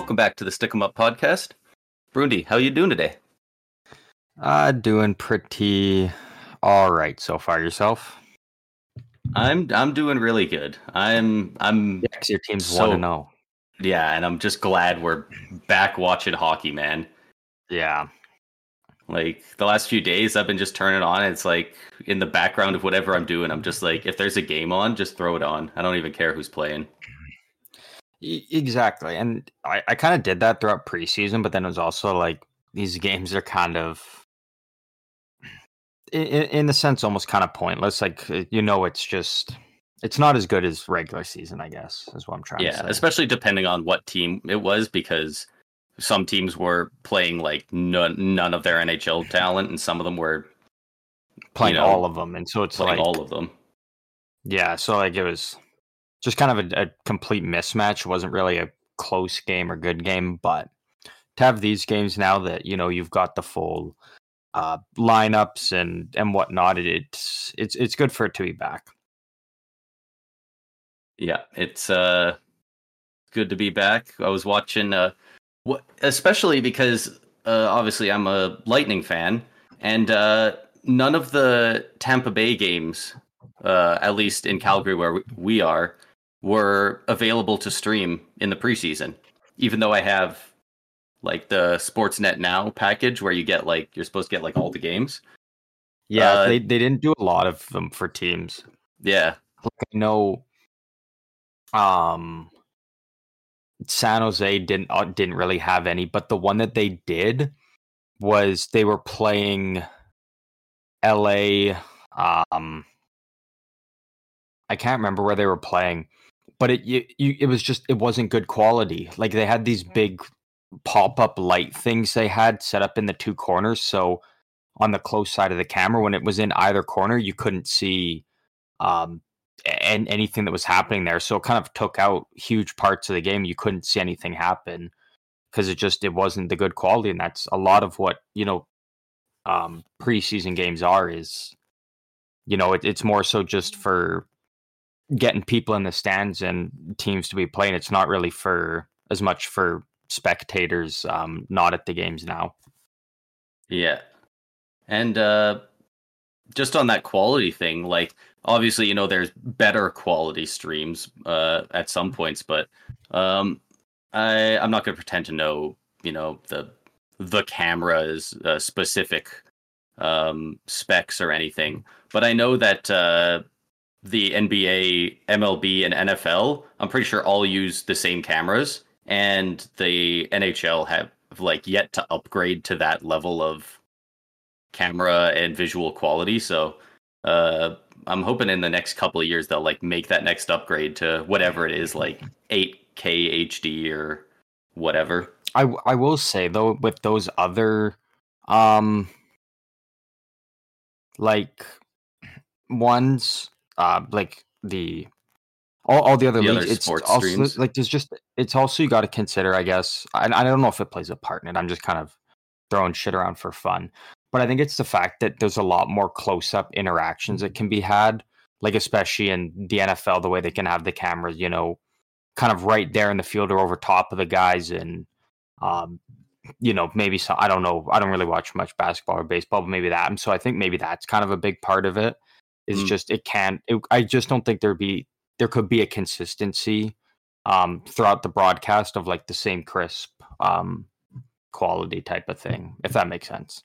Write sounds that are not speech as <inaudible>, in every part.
Welcome back to the Stick 'em Up podcast. Brundy, how you doing today? Uh, doing pretty all right so far. Yourself? I'm I'm doing really good. I'm I'm Yeah, your team's So- one to know. yeah, and I'm just glad we're back watching hockey, man. Yeah, Like the last few days, I've been just turning on. It's like in the background of whatever I'm doing. I'm just like, if there's a game on, just throw it on. I don't even care who's playing. Exactly. And I, I kind of did that throughout preseason, but then it was also like these <laughs> games are kind of, <clears throat> in, in the sense, almost kind of pointless. Like uh, you know, it's just it's not as good as regular season. I guess is what I'm trying to Yeah, say. especially depending on what team it was, because some teams were playing like none none of their NHL talent, and some of them were playing know, all of them, and so it's like all of them. Yeah, so like it was just kind of a, a complete mismatch. It wasn't really a close game or good game, but to have these games now that you know you've got the full uh, lineups and and whatnot, it, it's it's it's good for it to be back. Yeah, it's uh good to be back. I was watching uh especially because uh obviously I'm a Lightning fan and uh none of the Tampa Bay games uh at least in Calgary where we are were available to stream in the preseason even though I have like the Sportsnet Now package where you get like you're supposed to get like all the games. Yeah, Uh, they they didn't do a lot of them for teams. Yeah. Like I know, um, San Jose didn't uh, didn't really have any, but the one that they did was they were playing L.A. Um, I can't remember where they were playing, but it you, you, it was just it wasn't good quality. Like they had these big pop up light things they had set up in the two corners, so on the close side of the camera when it was in either corner you couldn't see um and anything that was happening there. So it kind of took out huge parts of the game. You couldn't see anything happen because it just it wasn't the good quality and that's a lot of what you know um preseason games are is you know it, it's more so just for getting people in the stands and teams to be playing it's not really for as much for spectators um not at the games now. Yeah. And uh just on that quality thing, like obviously, you know, there's better quality streams uh at some points, but um I I'm not going to pretend to know, you know, the the camera's uh, specific um specs or anything, but I know that uh the NBA, MLB and NFL, I'm pretty sure all use the same cameras and the NHL have like yet to upgrade to that level of camera and visual quality. So uh, I'm hoping in the next couple of years they'll like make that next upgrade to whatever it is, like 8K HD or whatever. I I will say though with those other um like ones uh like the all, all the other The leagues other it's also streams. like there's just it's also you got to consider I guess I, I don't know if it plays a part in it I'm just kind of throwing shit around for fun but I think it's the fact that there's a lot more close up interactions that can be had like especially in the NFL the way they can have the cameras you know kind of right there in the field or over top of the guys and um, you know, maybe some, I don't know. I don't really watch much basketball or baseball, but maybe that. And so I think maybe that's kind of a big part of it. Is Mm. just it can't. It, I just don't think there be there could be a consistency um, throughout the broadcast of like the same crisp um, quality type of thing, if that makes sense.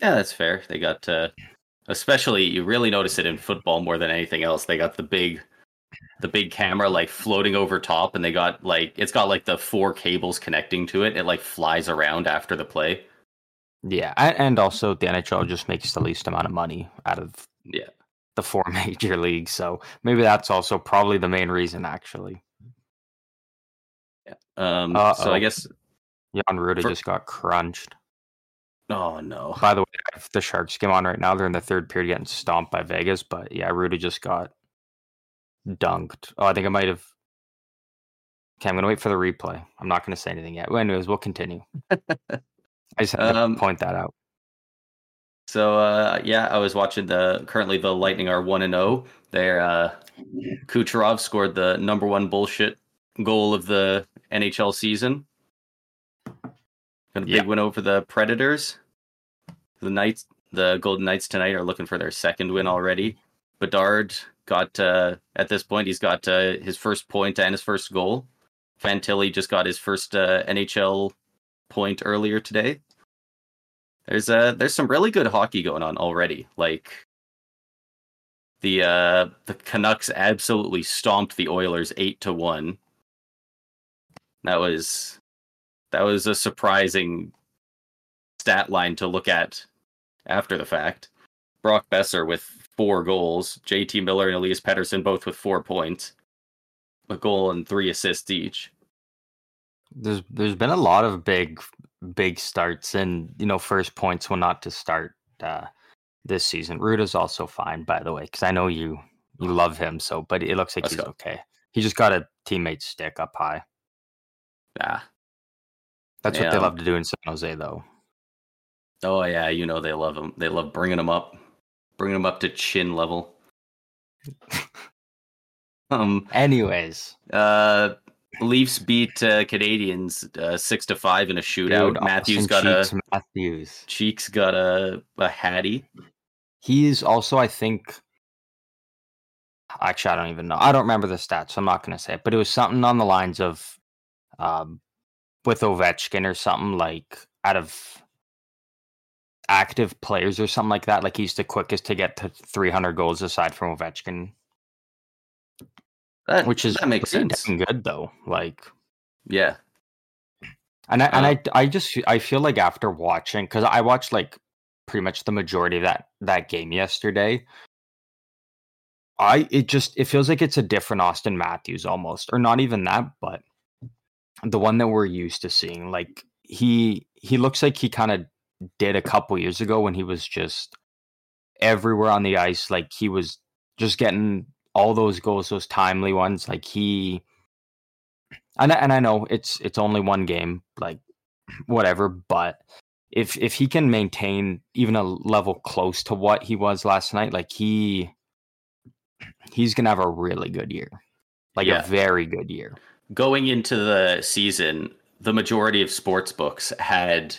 Yeah, that's fair. They got, uh, especially you really notice it in football more than anything else. They got the big, the big camera like floating over top, and they got like it's got like the four cables connecting to it. It like flies around after the play. Yeah, and, and also the NHL just makes the least amount of money out of Yeah. The four <laughs> major leagues, so maybe that's also probably the main reason. Actually, Yeah. Um. So. I guess. Jan Rutta For- just got crunched. Oh no. By the way, I have the Sharks game on right now. They're in the third period getting stomped by Vegas, but yeah, Rudy just got dunked. Oh, I think I might have. Okay, I'm gonna wait for the replay. I'm not gonna say anything yet. Well, anyways, we'll continue. <laughs> I just had Um, to point that out. So uh, yeah, I was watching the currently the Lightning are one and zero. Their uh, Kucherov scored the number one bullshit goal of the NHL season. Got a big win over the Predators. The Knights, the Golden Knights tonight are looking for their second win already. Bedard got uh, at this point he's got uh, his first point and his first goal. Fantilli just got his first uh, NHL point earlier today. There's uh there's some really good hockey going on already. Like the uh the Canucks absolutely stomped the Oilers eight to one. That was that was a surprising stat line to look at after the fact. Brock Boeser with four goals, JT Miller and Elias Pettersson both with four points, a goal and three assists each. There's there's been a lot of big big starts and you know first points will not to start uh this season. Rutta's also fine by the way because I know you you love him so but it looks like Let's he's go. okay. He just got a teammate stick up high. Ah, That's what they love to do in San Jose though. oh yeah, you know they love him. They love bringing him up, bringing him up to chin level. <laughs> um, Anyways, uh, Leafs beat uh, Canadiens uh, six to five in a shootout. dude, Matthews got Cheeks a Matthews. Cheeks got a a hattie. He's also, I think, actually, I don't even know. I don't remember the stats, so I'm not going to say it. But it was something on the lines of, um, with Ovechkin or something like out of active players or something like that. Like he's the quickest to get to 300 goals aside from Ovechkin, That, which is that makes sense. good though. Like, Yeah, and I, and Uh, I, I just, I feel like after watching, because I watched like pretty much the majority of that that game yesterday. I it just it feels like it's a different Austin Matthews almost, or not even that, but the one that we're used to seeing. Like he he looks like he kind of did a couple years ago when he was just everywhere on the ice. Like he was just getting all those goals, those timely ones. Like he and I, and I know it's it's only one game, like <clears throat> whatever, but if if he can maintain even a level close to what he was last night, like he <clears throat> he's gonna have a really good year, like Yeah. a very good year. going into the season, the majority of sports books had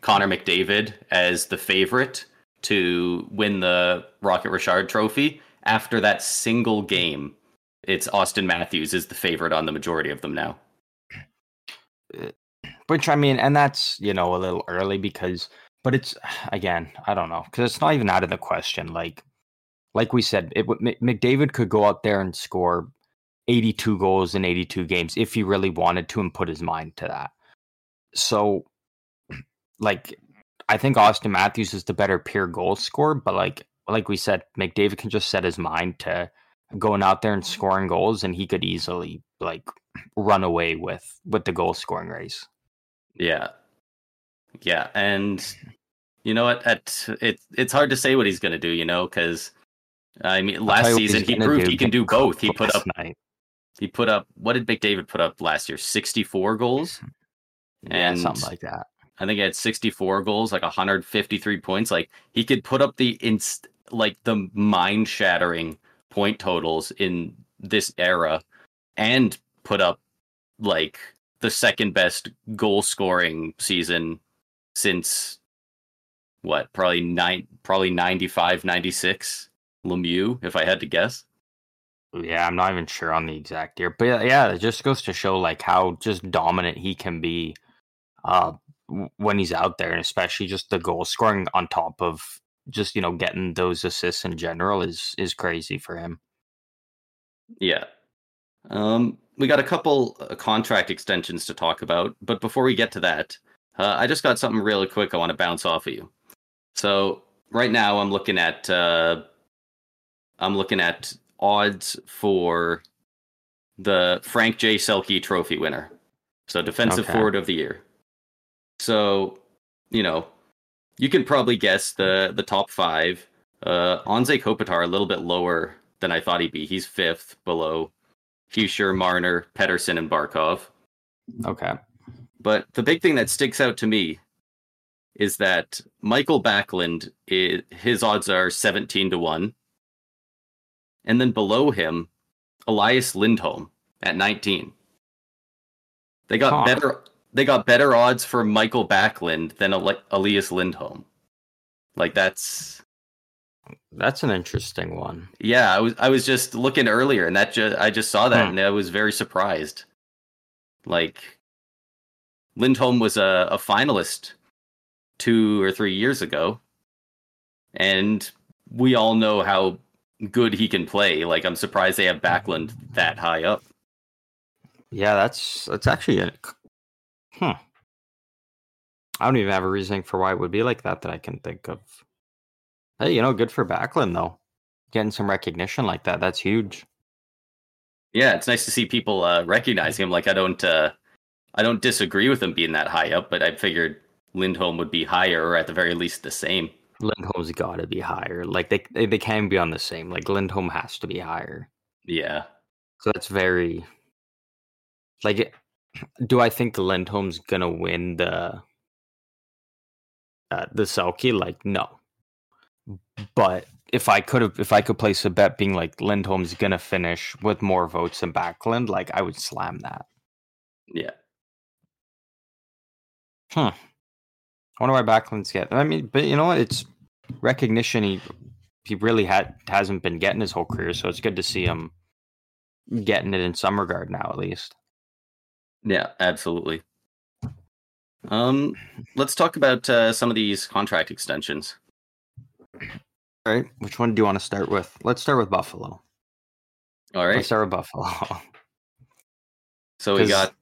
Connor McDavid as the favorite to win the Rocket Richard Trophy. After that single game, it's Austin Matthews is the favorite on the majority of them now. Uh, which I mean, and that's you know a little early because, but it's <sighs> again, I don't know because it's not even out of the question. Like, like we said, it McDavid could go out there and score eighty-two goals in eighty-two games if he really wanted to and put his mind to that. So, <clears throat> like, I think Austin Matthews is the better pure goal scorer, but like, like we said, McDavid can just set his mind to going out there and mm-hmm. scoring goals, and he could easily like run away with with the goal scoring race. Yeah. Yeah, and you know what? At it, it's hard to say what he's going to do. You know, because I mean, last season he proved do, he can do both. He put up night. he put up what did McDavid put up last year? Sixty four goals. <laughs> yeah, and- something like that. I think he had 64 goals, like 153 points. Like he could put up the inst like the mind shattering point totals in this era and put up like the second best goal scoring season since what, probably nine probably 95 96 Lemieux if I had to guess. Yeah, I'm not even sure on the exact year, but yeah, it just goes to show like how just dominant he can be uh, when he's out there, and especially just the goal scoring on top of just you know getting those assists in general is is crazy for him. Yeah. Um, we got a couple uh, contract extensions to talk about, but before we get to that, uh, I just got something really quick I want to bounce off of you. So right now, I'm looking at uh, I'm looking at odds for the Frank J. Selke Trophy winner, so defensive Okay. forward of the year. So you know, you can probably guess the the top five. Uh, Anze Kopitar a little bit lower than I thought he'd be. He's fifth below Fuchsia, Marner, Pettersson, and Barkov. Okay, But the big thing that sticks out to me is that Michael Backlund, his odds are 17 to 1. And then below him, Elias Lindholm at 19. They got Huh. better. They got better odds for Michael Backlund than Elias Lindholm. Like that's That's an interesting one. yeah. I was I was just looking earlier, and that just I just saw that, Hmm. and I was very surprised. Like Lindholm was a, a finalist two or three years ago, and we all know how good he can play. Like I'm surprised they have Backlund that high up. Yeah, that's that's actually a hmm. I don't even have a reasoning for why it would be like that that I can think of. Hey, you know, good for Backlund though. Getting some recognition like that, that's huge. Yeah, it's nice to see people uh, recognize him. Like I don't, uh, I don't disagree with him being that high up, but I figured Lindholm would be higher, or at the very least the same. Lindholm's got to be higher. Like they, they they can be on the same. Like Lindholm has to be higher. Yeah, So that's very like. Do I think Lindholm's gonna win the uh, the Selke? Like no. But if I could have, if I could place a bet, being like Lindholm's gonna finish with more votes than Backlund, like I would slam that. yeah, Hmm. I wonder why Backlund's get. I mean, but you know what? It's recognition. He he really had hasn't been getting his whole career, so it's good to see him getting it in some regard now, at least. Yeah, absolutely. Um, let's talk about uh, some of these contract extensions. All right, which one do you want to start with? Let's start with Buffalo. All right, Let's start with Buffalo. <laughs> so we got,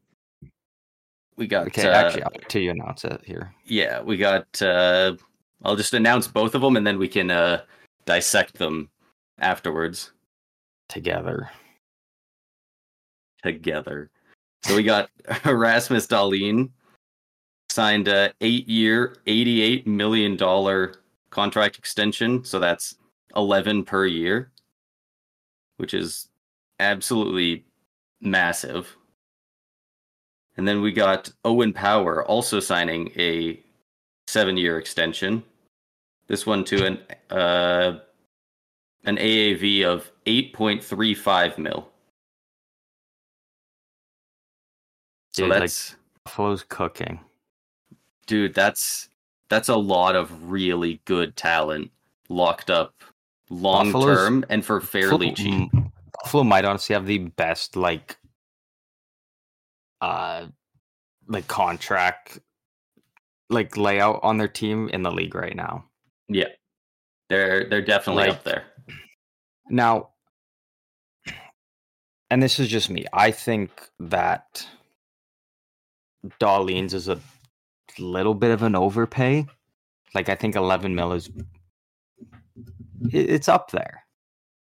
we got, okay, uh, actually, I'll till you announce it here. yeah, we got. Uh, I'll just announce both of them, and then we can uh, dissect them afterwards. Together. together. So we got <laughs> Erasmus Dahlin signed a eight-year, eighty-eight million dollar contract extension. So that's eleven per year, which is absolutely massive. And then we got Owen Power also signing a seven-year extension. This one to an uh, an AAV of eight point mil. So Dude, like- that's Buffalo's cooking. dude, that's that's a lot of really good talent locked up long term and for fairly Buffalo- cheap. Buffalo might honestly have the best like uh like contract like layout on their team in the league right now. Yeah. They're they're definitely Like- up there. Now and this is just me. I think that Dahlin's is a little bit of an overpay. Like I think 11 mil is it's up there.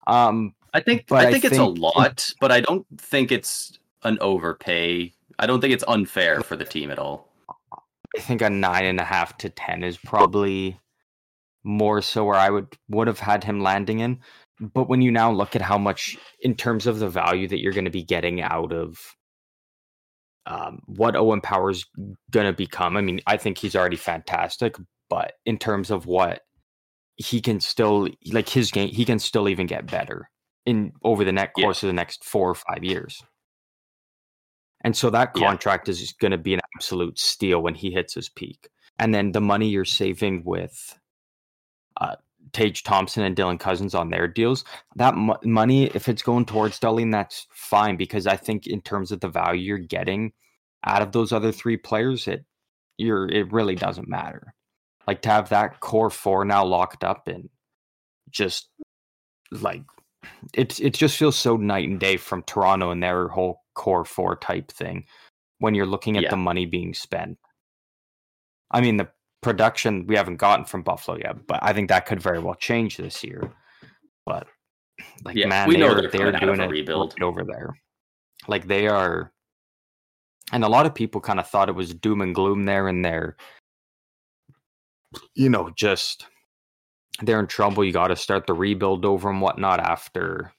Um I think I I think it's a think- lot, but I don't think it's an overpay. I don't think it's unfair for the team at all. I think a nine and a half to ten is probably more so where I would would have had him landing in. But when you now look at how much in terms of the value that you're going to be getting out of um, what Owen Power's going to become, I mean, I think he's already fantastic. But in terms of what he can still like his game, he can still even get better in over the next Yeah. course of the next four or five years. And so that Yeah. contract is going to be an absolute steal when he hits his peak. And then the money you're saving with uh, Tage Thompson and Dylan Cozens on their deals, that mo- money, if it's going towards Dahlin, that's fine because I think in terms of the value you're getting out of those other three players, it you're it really doesn't matter. Like to have that core four now locked up and just like it it just feels so night and day from Toronto and their whole core four type thing when you're looking at Yeah. the money being spent. I mean the production we haven't gotten from Buffalo yet, but I think that could very well change this year. But like Yeah, man, we know they're, they're they're coming out of doing a it rebuild. over there. Like they are and a lot of people kind of thought it was doom and gloom there and they're you know, just they're in trouble. You got to start the rebuild over and whatnot after,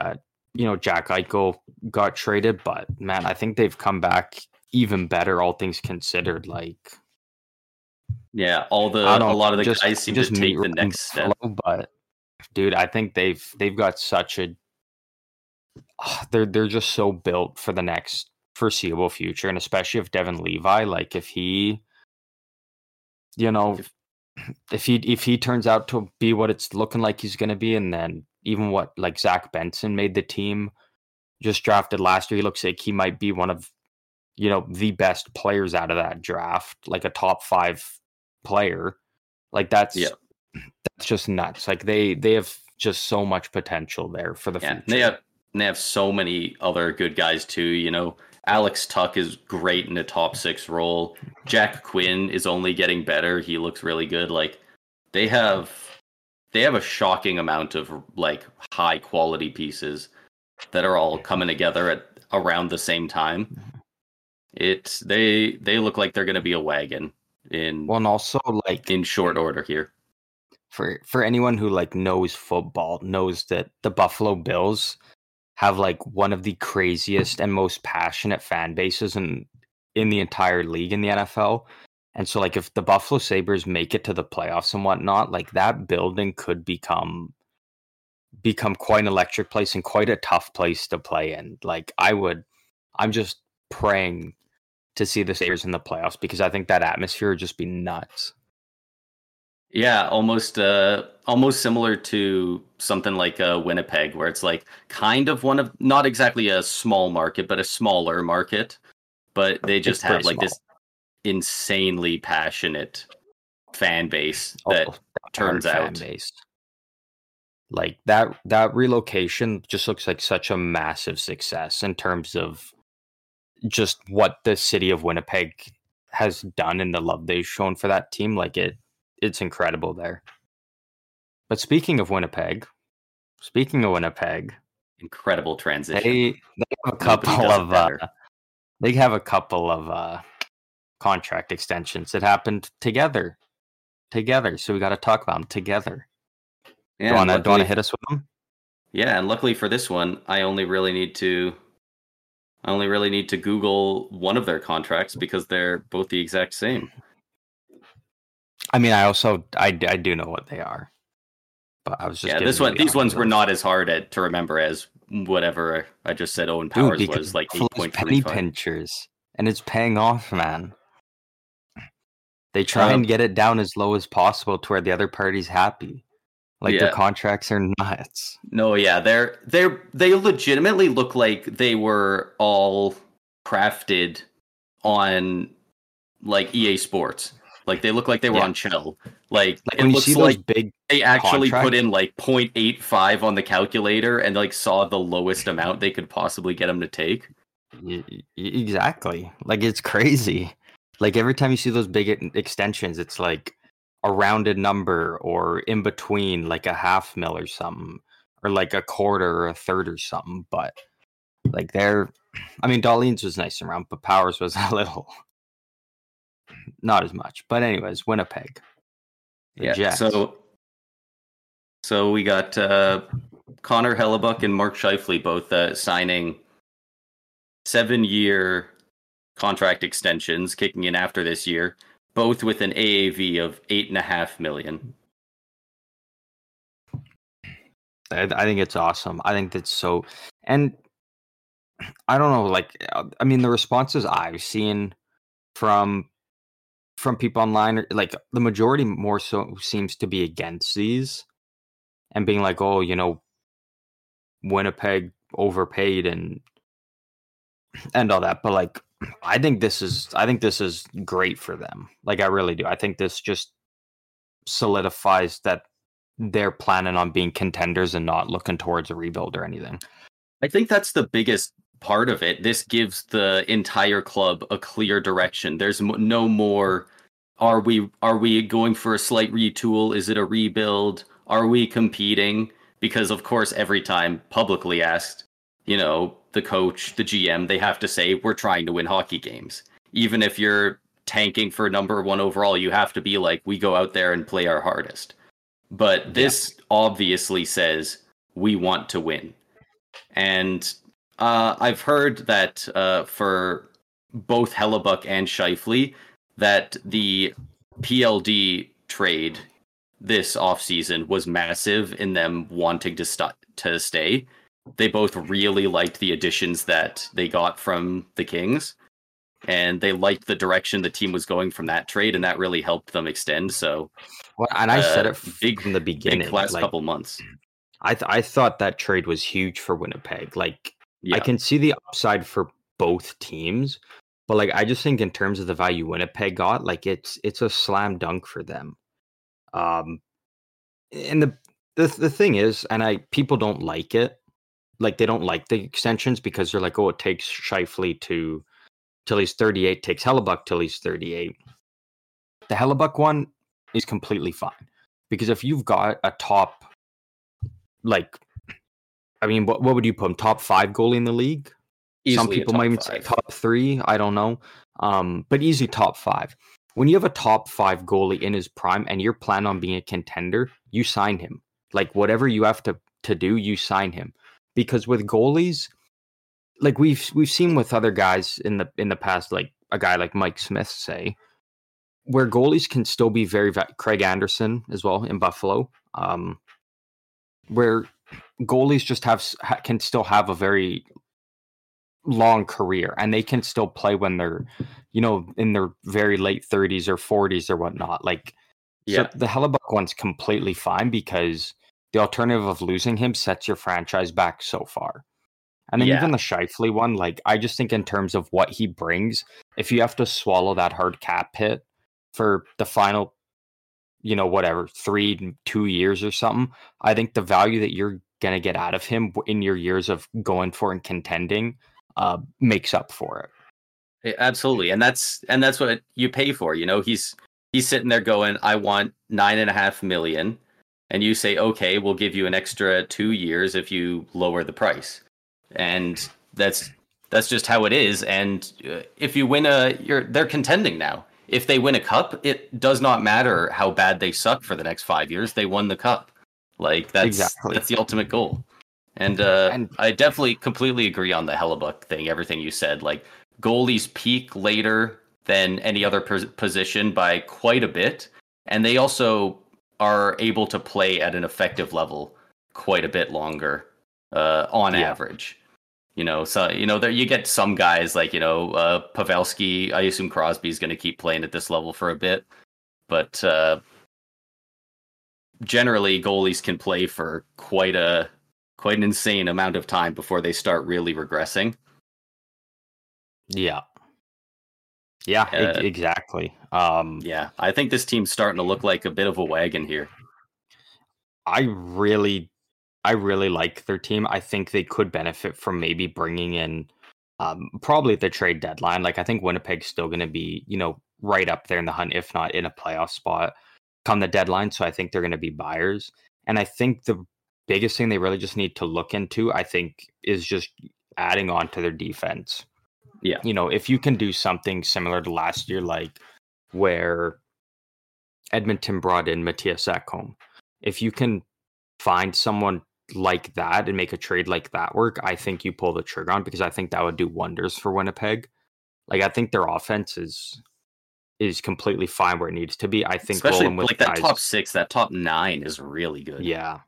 uh, you know, Jack Eichel got traded. But man, I think they've come back even better, all things considered. Like, Yeah, all the a lot of the just- guys seem to take the next step. Buffalo, But dude, I think they've they've got such a. ah, They're they're just so built for the next foreseeable future, and especially if Devon Levi, like if he, you know, if, if he if he turns out to be what it's looking like he's going to be, and then even what like Zach Benson made the team just drafted last year, he looks like he might be one of you know the best players out of that draft, like a top five player. Like that's yeah. that's just nuts. Like they they have just so much potential there for the yeah, future. They have they have so many other good guys too. You know, Alex Tuch is great in a top six role. Jack Quinn is only getting better. He looks really good. Like they have they have a shocking amount of like high quality pieces that are all coming together at around the same time. Mm-hmm. It's they they look like they're going to be a wagon in well, and also like in short order here. For for anyone who like knows football, knows that the Buffalo Bills have like one of the craziest and most passionate fan bases in in the entire league in the NFL. And so like if the Buffalo Sabres make it to the playoffs and whatnot, like that building could become become quite an electric place and quite a tough place to play in. Like I would I'm just praying to see the Sabres in the playoffs because I think that atmosphere would just be nuts. Yeah, almost uh almost similar to something like uh Winnipeg where it's like kind of one of not exactly a small market but a smaller market, but they just have like small. this insanely passionate fan base oh, that oh, turns out base. like that that relocation just looks like such a massive success in terms of just what the city of Winnipeg has done and the love they've shown for that team, like it, it's incredible there. But speaking of Winnipeg, speaking of Winnipeg, incredible transition. They, they have a couple of uh, they have a couple of uh, contract extensions that happened together, together. So we got to talk about them together. Yeah, do you want to hit us with them? Yeah, and luckily for this one, I only really need to I only really need to Google one of their contracts because they're both the exact same. I mean, I also I, I do know what they are, but I was just yeah. This one, these ones were not as hard at, to remember as whatever I just said. Owen Powers Dude, was like eight point penny pinchers, and it's paying off, man. They try um, and get it down as low as possible to where the other party's happy. Like yeah. their contracts are nuts. No, yeah, they're they're they legitimately look like they were all crafted on like EA Sports. Like they look like they were yeah. on chill. Like, like it looks like big they actually contracts? put in like 0.85 on the calculator and like saw the lowest amount they could possibly get them to take. Exactly. Like it's crazy. Like every time you see those big extensions, it's like a rounded number or in between like a half mil or something or like a quarter or a third or something but like they're i mean Dahlin's was nice and round but powers was <laughs> a little not as much. But anyways winnipeg. Yeah Jets. so so we got uh connor hellebuyck and mark Scheifele both uh, signing seven year contract extensions kicking in after this year both with an AAV of eight and a half million. I, I think it's awesome. I think that's so, and I don't know, like, I mean, the responses I've seen from from people online, like the majority more so seems to be against these, and being like, oh, you know, Winnipeg overpaid and and all that, but like I think this is I think this is great for them. Like I really do. I think this just solidifies that they're planning on being contenders and not looking towards a rebuild or anything. I think that's the biggest part of it. This gives the entire club a clear direction. There's no more are we are we going for a slight retool? Is it a rebuild? Are we competing? Because of course every time publicly asked, you know, the coach, the GM, they have to say, we're trying to win hockey games. Even if you're tanking for number one overall, you have to be like, we go out there and play our hardest. But this yeah. obviously says we want to win. And uh, I've heard that uh, for both Hellebuyck and Scheifele, that the PLD trade this offseason was massive in them wanting to st- to stay they both really liked the additions that they got from the Kings, and they liked the direction the team was going from that trade, and that really helped them extend. So, well, and I said uh, it big- from the beginning. last like, couple months. I th- I thought that trade was huge for Winnipeg. Like Yeah, I can see the upside for both teams, but like I just think in terms of the value Winnipeg got, like it's it's a slam dunk for them. Um, and the the the thing is, and I people don't like it, like they don't like the extensions because they're like, oh, it takes Scheifele to till he's thirty eight, takes Hellebuyck till he's thirty eight. The Hellebuyck one is completely fine because if you've got a top, like, I mean, what what would you put him top five goalie in the league? Some Easily a people might even say top three. I don't know. Um, but easy top five. When you have a top five goalie in his prime and you're planning on being a contender, you sign him. Like whatever you have to to do, you sign him. Because with goalies, like we've we've seen with other guys in the in the past, like a guy like Mike Smith, say, where goalies can still be very va- Craig Anderson as well in Buffalo, um, where goalies just have can still have a very long career and they can still play when they're you know in their very late 30s or 40s or whatnot like Yeah. so the hellebuyck one's completely fine because the alternative of losing him sets your franchise back so far and then Yeah. even the Scheifele one like i just think in terms of what he brings if you have to swallow that hard cap hit for the final you know whatever three two years or something i think the value that you're going to get out of him in your years of going for and contending uh, makes up for it. Yeah, absolutely and that's and that's what you pay for you know he's he's sitting there going i want nine and a half million and you say okay we'll give you an extra two years if you lower the price. And that's that's just how it is. And uh, if you win a you're they're contending now. If they win a cup it does not matter how bad they suck for the next five years. They won the cup. Like that's Exactly. that's the ultimate goal. And uh And- i definitely completely agree on the hellebuyck thing everything you said. Like goalies peak later than any other position by quite a bit. And they also are able to play at an effective level quite a bit longer uh, on Yeah. average you know so you know there you get some guys like you know uh, pavelski i assume crosby's going to keep playing at this level for a bit but uh, generally goalies can play for quite a quite an insane amount of time before they start really regressing Yeah. Yeah, Uh, exactly. Um, Yeah, I think this team's starting to look like a bit of a wagon here. I really, I really like their team. I think they could benefit from maybe bringing in, um, probably at the trade deadline. Like I think Winnipeg's still going to be, you know, right up there in the hunt, if not in a playoff spot, come the deadline. So I think they're going to be buyers. And I think the biggest thing they really just need to look into, I think, is just adding on to their defense. Yeah. You know, if you can do something similar to last year, like where Edmonton brought in Mattias Ekholm, if you can find someone like that and make a trade like that work, I think you pull the trigger on because I think that would do wonders for Winnipeg. Like I think their offense is is completely fine where it needs to be. I think Especially with like that guys, top six, that top nine is really good. yeah.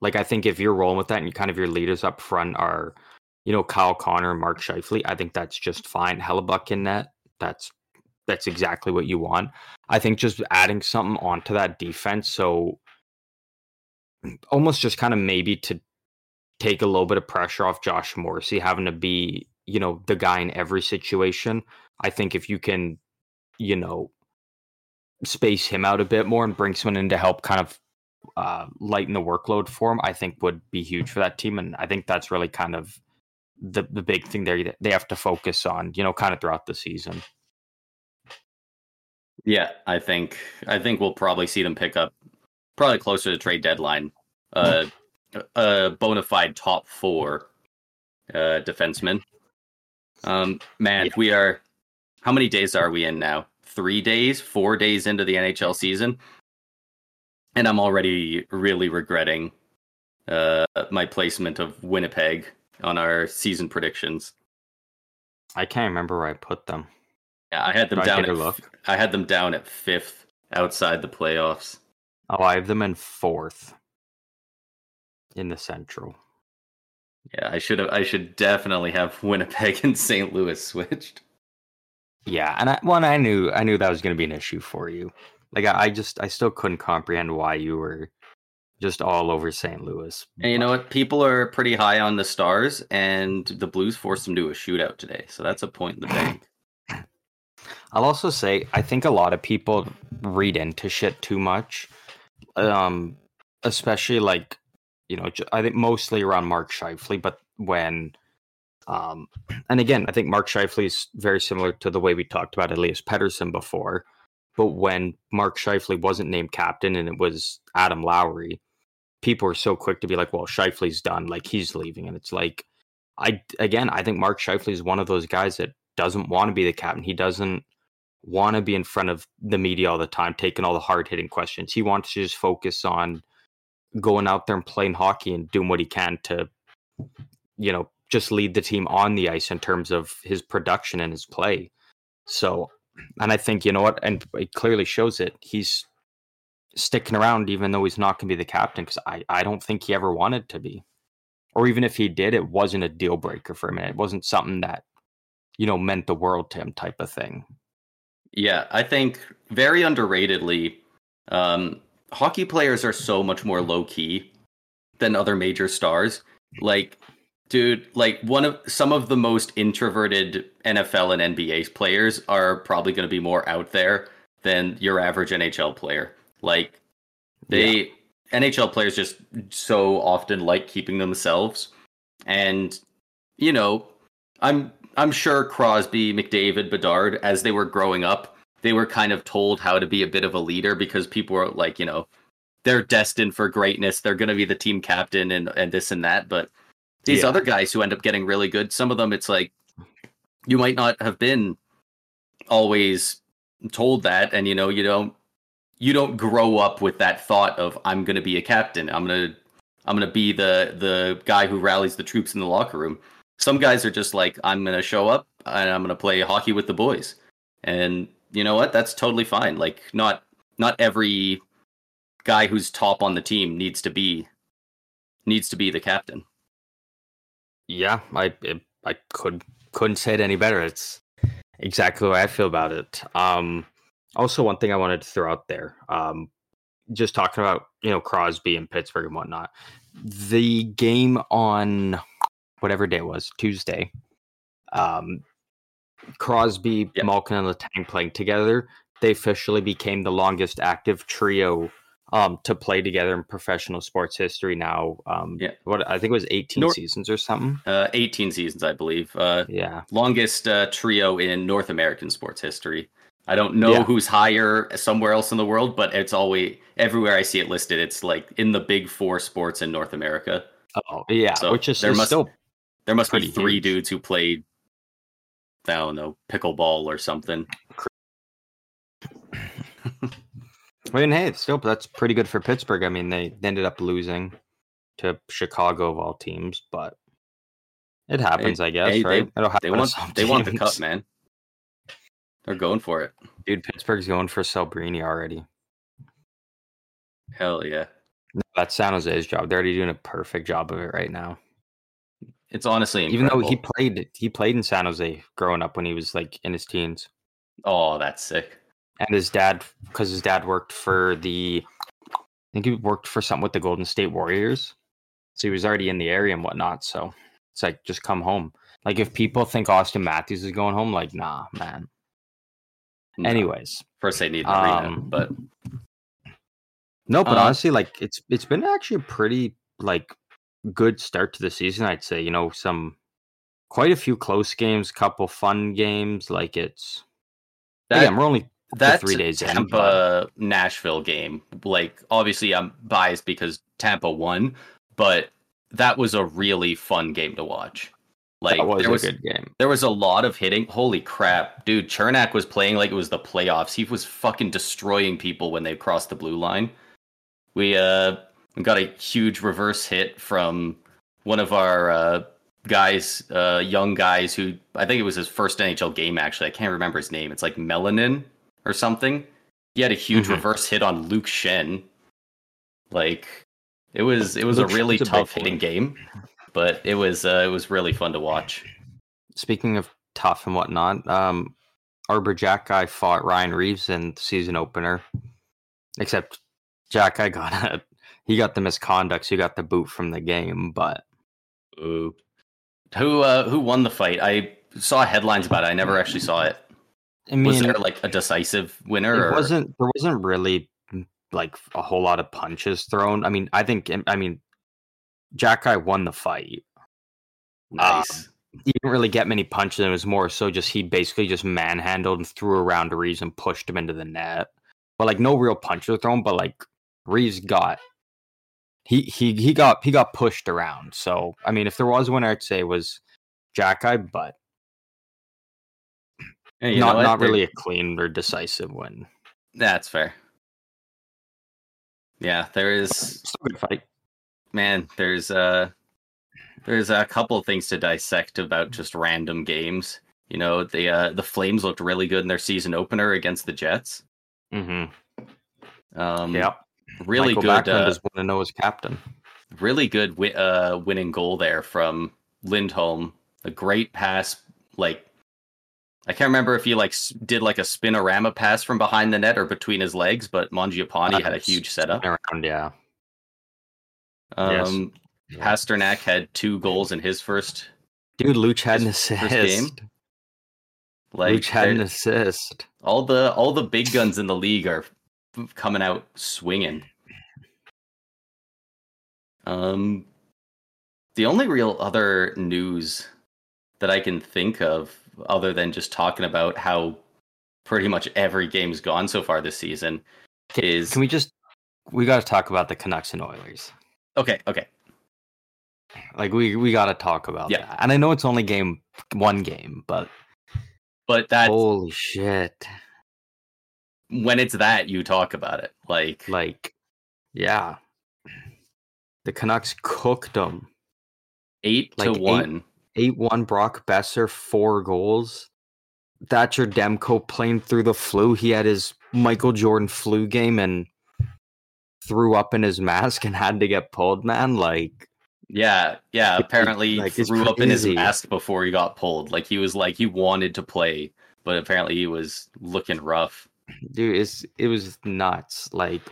Like I think if you're rolling with that and you kind of your leaders up front are, you know, Kyle Connor and Mark Scheifele, I think that's just fine. Hellebuyck in net, that's that's exactly what you want. I think just adding something onto that defense, so almost just kind of maybe to take a little bit of pressure off Josh Morrissey having to be, you know, the guy in every situation. I think if you can, you know, space him out a bit more and bring someone in to help kind of uh, lighten the workload for him, I think would be huge for that team. And I think that's really kind of the the big thing they they have to focus on, you know, kind of throughout the season. Yeah, I think I think we'll probably see them pick up probably closer to trade deadline. Uh, a bona fide top four uh, defenseman. Um, man, Yeah. we are. How many days are we in now? Three days, four days into the NHL season, and I'm already really regretting uh, my placement of Winnipeg on our season predictions. I can't remember where I put them. Yeah, I had them I down. At, look? I had them down at fifth outside the playoffs. Oh, I have them in fourth in the Central. Yeah, I should have. I should definitely have <laughs> Winnipeg and St. Louis switched. Yeah, and I, one I knew I knew that was going to be an issue for you. Like I, I just I still couldn't comprehend why you were just all over St. Louis. And you know what? People are pretty high on the Stars, and the Blues forced them to a shootout today. So that's a point in the bank. I'll also say I think a lot of people read into shit too much, um, especially like you know I think mostly around Mark Scheifele, but when. Um, and again, I think Mark Scheifele is very similar to the way we talked about Elias Pettersson before. But when Mark Scheifele wasn't named captain and it was Adam Lowry, people are so quick to be like, well, Scheifele's done, like he's leaving. And it's like, I, again, I think Mark Scheifele is one of those guys that doesn't want to be the captain. He doesn't want to be in front of the media all the time, taking all the hard hitting questions. He wants to just focus on going out there and playing hockey and doing what he can to, you know, just lead the team on the ice in terms of his production and his play. So, and I think, you know what, and it clearly shows it. He's sticking around even though he's not going to be the captain because I, I don't think he ever wanted to be. Or even if he did, it wasn't a deal breaker for him. It wasn't something that, you know, meant the world to him type of thing. Yeah, I think very underratedly, um, hockey players are so much more low key than other major stars. Like, dude, like one of some of the most introverted NFL and NBA players are probably going to be more out there than your average NHL player. Like they yeah. NHL players just so often like keeping themselves. And you know, I'm I'm sure Crosby, McDavid, Bedard, as they were growing up, they were kind of told how to be a bit of a leader because people were like, you know, they're destined for greatness. They're going to be the team captain and and this and that. But these yeah. other guys who end up getting really good, some of them, it's like you might not have been always told that, and you know, you don't you don't grow up with that thought of I'm going to be a captain. I'm going to I'm going to be the the guy who rallies the troops in the locker room. Some guys are just like I'm going to show up and I'm going to play hockey with the boys. And you know what? That's totally fine. Like not not every guy who's top on the team needs to be needs to be the captain. Yeah, I I could couldn't say it any better. It's exactly the way I feel about it. Um also, one thing I wanted to throw out there, um, just talking about you know Crosby and Pittsburgh and whatnot. The game on whatever day it was Tuesday, um, Crosby, yep. Malkin, and Letang playing together. They officially became the longest active trio um, to play together in professional sports history now. Um, yeah. What I think it was 18 Nor- seasons or something. Uh, 18 seasons, I believe. Uh, yeah. Longest uh, trio in North American sports history. I don't know yeah. who's higher somewhere else in the world, but it's always everywhere I see it listed. It's like in the big four sports in North America. Oh yeah, so which is there must still there must be three huge. dudes who played. I don't know pickleball or something. I mean, hey, still that's pretty good for Pittsburgh. I mean, they, ended up losing to Chicago of all teams, but it happens, hey, I guess, hey, right? They, they want they want the cup, man. They're going for it. Dude, Pittsburgh's going for Celebrini already. Hell yeah. No, that's San Jose's job. They're already doing a perfect job of it right now. It's honestly incredible. even though he played he played in San Jose growing up when he was like in his teens. Oh, that's sick. And his dad, because his dad worked for the, I think he worked for something with the Golden State Warriors, so he was already in the area and whatnot. So it's like just come home. Like if people think Austin Matthews is going home, like nah, man. No. Anyways, first they need the um, but no, but uh, honestly, like it's it's been actually a pretty like good start to the season. I'd say you know some quite a few close games, couple fun games. Like it's that, again, we're only that three days Tampa in, Nashville game. Like obviously, I'm biased because Tampa won, but that was a really fun game to watch. Like was there was a good game. There was a lot of hitting. Holy crap, dude! Cernak was playing like it was the playoffs. He was fucking destroying people when they crossed the blue line. We uh got a huge reverse hit from one of our uh, guys, uh, young guys who I think it was his first NHL game. Actually, I can't remember his name. It's like Melanin or something. He had a huge mm-hmm. reverse hit on Luke Schenn. Like it was, it was Luke a really tough hitting game. but it was uh, it was really fun to watch. Speaking of tough and whatnot, um, Arber Xhekaj fought Ryan Reaves in the season opener. Except Xhekaj got <laughs> a, he got the misconduct, so he got the boot from the game. But Ooh. Who uh, who won the fight? I saw headlines about it. I never actually saw it. I mean, was there like a decisive winner? it or- wasn't there wasn't really mm, like a whole lot of punches thrown. I mean, I think I mean Xhekaj won the fight. nice. He didn't really get many punches. It was more so just he basically just manhandled and threw around Reaves and pushed him into the net. But like no real punches were thrown. But like Reaves got he he he got he got pushed around. So I mean, if there was one, I'd say it was Xhekaj, but <clears throat> Hey, not not really a clean or decisive win. That's fair. Yeah, there is Still good fight. man. There's uh there's a couple things to dissect about just random games. You know, the uh, the Flames looked really good in their season opener against the Jets. Mm-hmm. Um, yeah. Really Michael good. Backlund Uh, is want to know his captain. really good wi- uh, winning goal there from Lindholm. A great pass, like I can't remember if he like did like a spinorama pass from behind the net or between his legs, but Mangiapane had a huge setup. Around, yeah. Um, Yeah. Pastrnak had two goals in his first. Dude, Luch had an assist. game? Like Luch had an assist. all the all the big guns in the league are f- coming out swinging. Um, the only real other news that I can think of, other than just talking about how pretty much every game's gone so far this season, Can, is can we just we got to talk about the Canucks and Oilers? okay. Okay, Like we we got to talk about Yeah. that. And I know it's only game one game, but but that holy shit! When it's that you talk about it, like Like, yeah, the Canucks cooked them. eight like to eight- one. Eight one. Brock Boeser four goals. Thatcher Demko playing through the flu. He had his Michael Jordan flu game and threw up in his mask and had to get pulled. Man, like Yeah, yeah. It- Apparently, like, it's threw up in his mask before he got pulled. Like he was like he wanted to play, but apparently he was looking rough. Dude, it's it was nuts. Like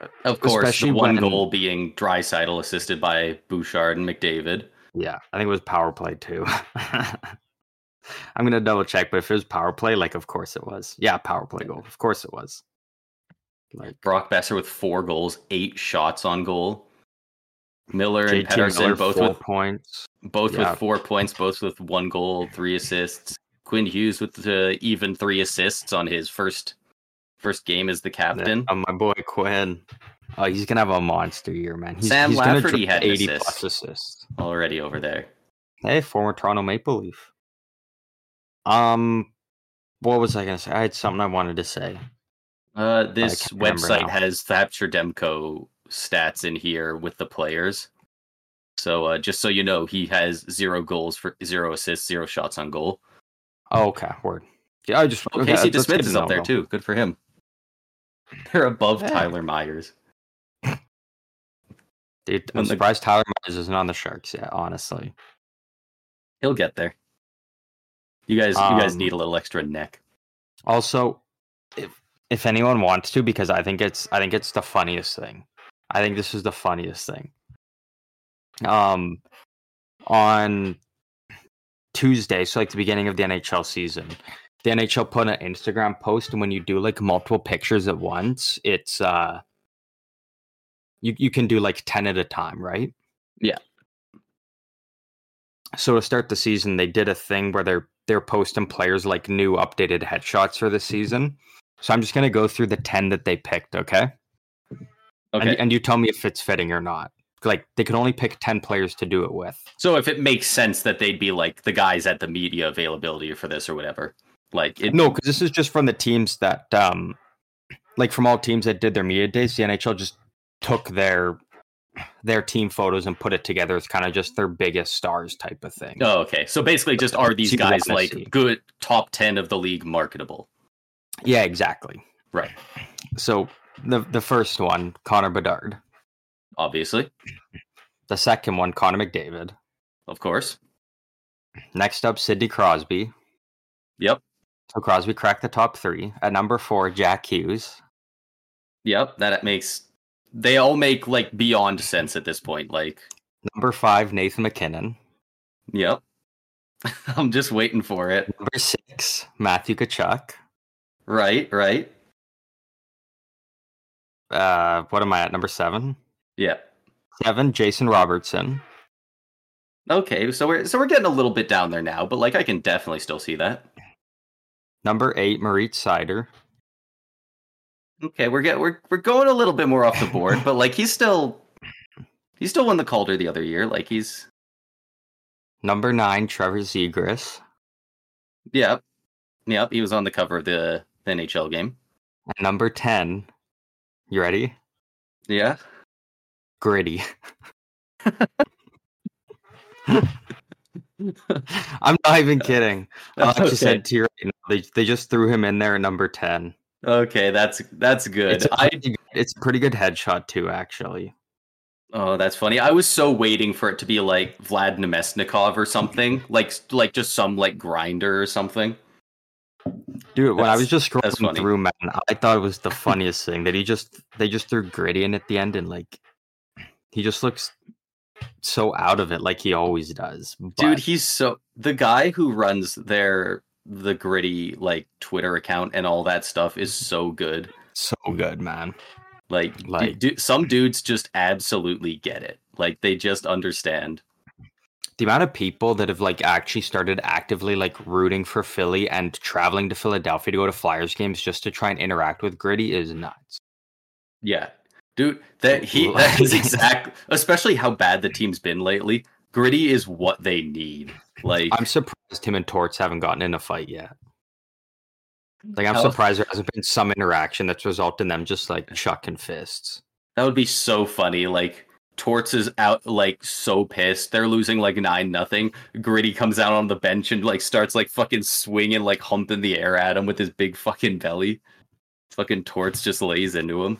uh, Of course, Especially the one when- goal being Draisaitl assisted by Bouchard and McDavid. Yeah, I think it was power play too. <laughs> I'm gonna double check, but if it was power play, like of course it was. Yeah, power play goal. Of course it was. Like Brock Boeser with four goals, eight shots on goal. Miller and JT Pettersson Miller, both four with points. both yeah. with four points, <laughs> both with one goal, three assists. Quinn Hughes with the even three assists on his first first game as the captain. Uh, my boy Quinn. Oh, he's gonna have a monster year, man. He's, Sam he's Lafferty had 80 assist. plus assists. Already over there. Hey, former Toronto Maple Leaf. Um, what was I gonna say? I had something I wanted to say. Uh, this website has Thatcher Demko stats in here with the players. So uh, just so you know, he has zero goals for zero assists, zero shots on goal. Oh, okay, word. Yeah, I just Oh, okay, Casey that's good DeSmith is up there though. too. Good for him. They're above Yeah. Tyler Myers. Dude, I'm surprised Tyler Myers isn't on the Sharks yet. Honestly, He'll get there. You guys, you guys Um, need a little extra neck. also, if if anyone wants to, because I think it's I think it's the funniest thing. I think this is the funniest thing. Um, on Tuesday, so like the beginning of the NHL season, the NHL put an Instagram post, and when you do like multiple pictures at once, it's uh, you you can do like ten at a time, right? Yeah. So to start the season, they did a thing where they're they're posting players like new updated headshots for the season. So I'm just gonna go through the ten that they picked, okay? Okay. And, and you tell me if it's fitting or not. Like they can only pick ten players to do it with. so if it makes sense that they'd be like the guys at the media availability for this or whatever, like it, No, because this is just from the teams that, um, like from all teams that did their media days, the NHL just took their their team photos and put it together. It's kind of just their biggest stars type of thing. Oh, okay. So basically, just are these See what I guys like see. good top ten of the league marketable? Yeah, exactly. Right. So the the first one, Connor Bedard. Obviously. The second one, Connor McDavid. Of course. Next up, Sidney Crosby. Yep. So Crosby cracked the top three. At number four, Jack Hughes. Yep. That makes they all make like beyond sense at this point. Like Number five, Nathan MacKinnon. Yep. <laughs> I'm just waiting for it. Number six, Matthew Tkachuk. Right, right. Uh, what am I at? Number seven. Yeah. Seven, Jason Robertson. Okay, so we're so we're getting a little bit down there now, but like I can definitely still see that. Number eight, Moritz Seider. Okay, we're get we're we're going a little bit more off the board, <laughs> but like he's still he still won the Calder the other year. Like he's Number nine, Trevor Zegras. Yep. Yep, he was on the cover of the, the NHL game. Number ten, you ready? Yeah. Gritty. <laughs> I'm not even <laughs> kidding. Actually Okay. said to you right they they just threw him in there at number ten. Okay, that's that's good. It's a, I pretty, good- it's a pretty good headshot too, actually. oh, that's funny. I was so waiting for it to be like Vlad Namestnikov or something, like like just some like grinder or something. Dude, when I was just scrolling through, man, I thought it was the <laughs> funniest thing that he just they just threw gritty in at the end and like he just looks so out of it like he always does. Dude, he's so the guy who runs their the gritty like Twitter account and all that stuff is so good. so good, man. Like, Like- some dudes just absolutely get it. Like they just understand. The amount of people that have like actually started actively like rooting for Philly and traveling to Philadelphia to go to Flyers games just to try and interact with Gritty is nuts. Yeah, dude, that he <laughs> that is exactly. Especially how bad the team's been lately. Gritty is what they need. Like, I'm surprised him and Torts haven't gotten in a fight yet. Like I'm surprised there hasn't been some interaction that's resulted in them just like chucking fists. that would be so funny. Like. Torts is out like so pissed. They're losing like nine nothing. Gritty comes out on the bench and like starts like fucking swinging, like humping the air at him with his big fucking belly. Fucking Torts just lays into him.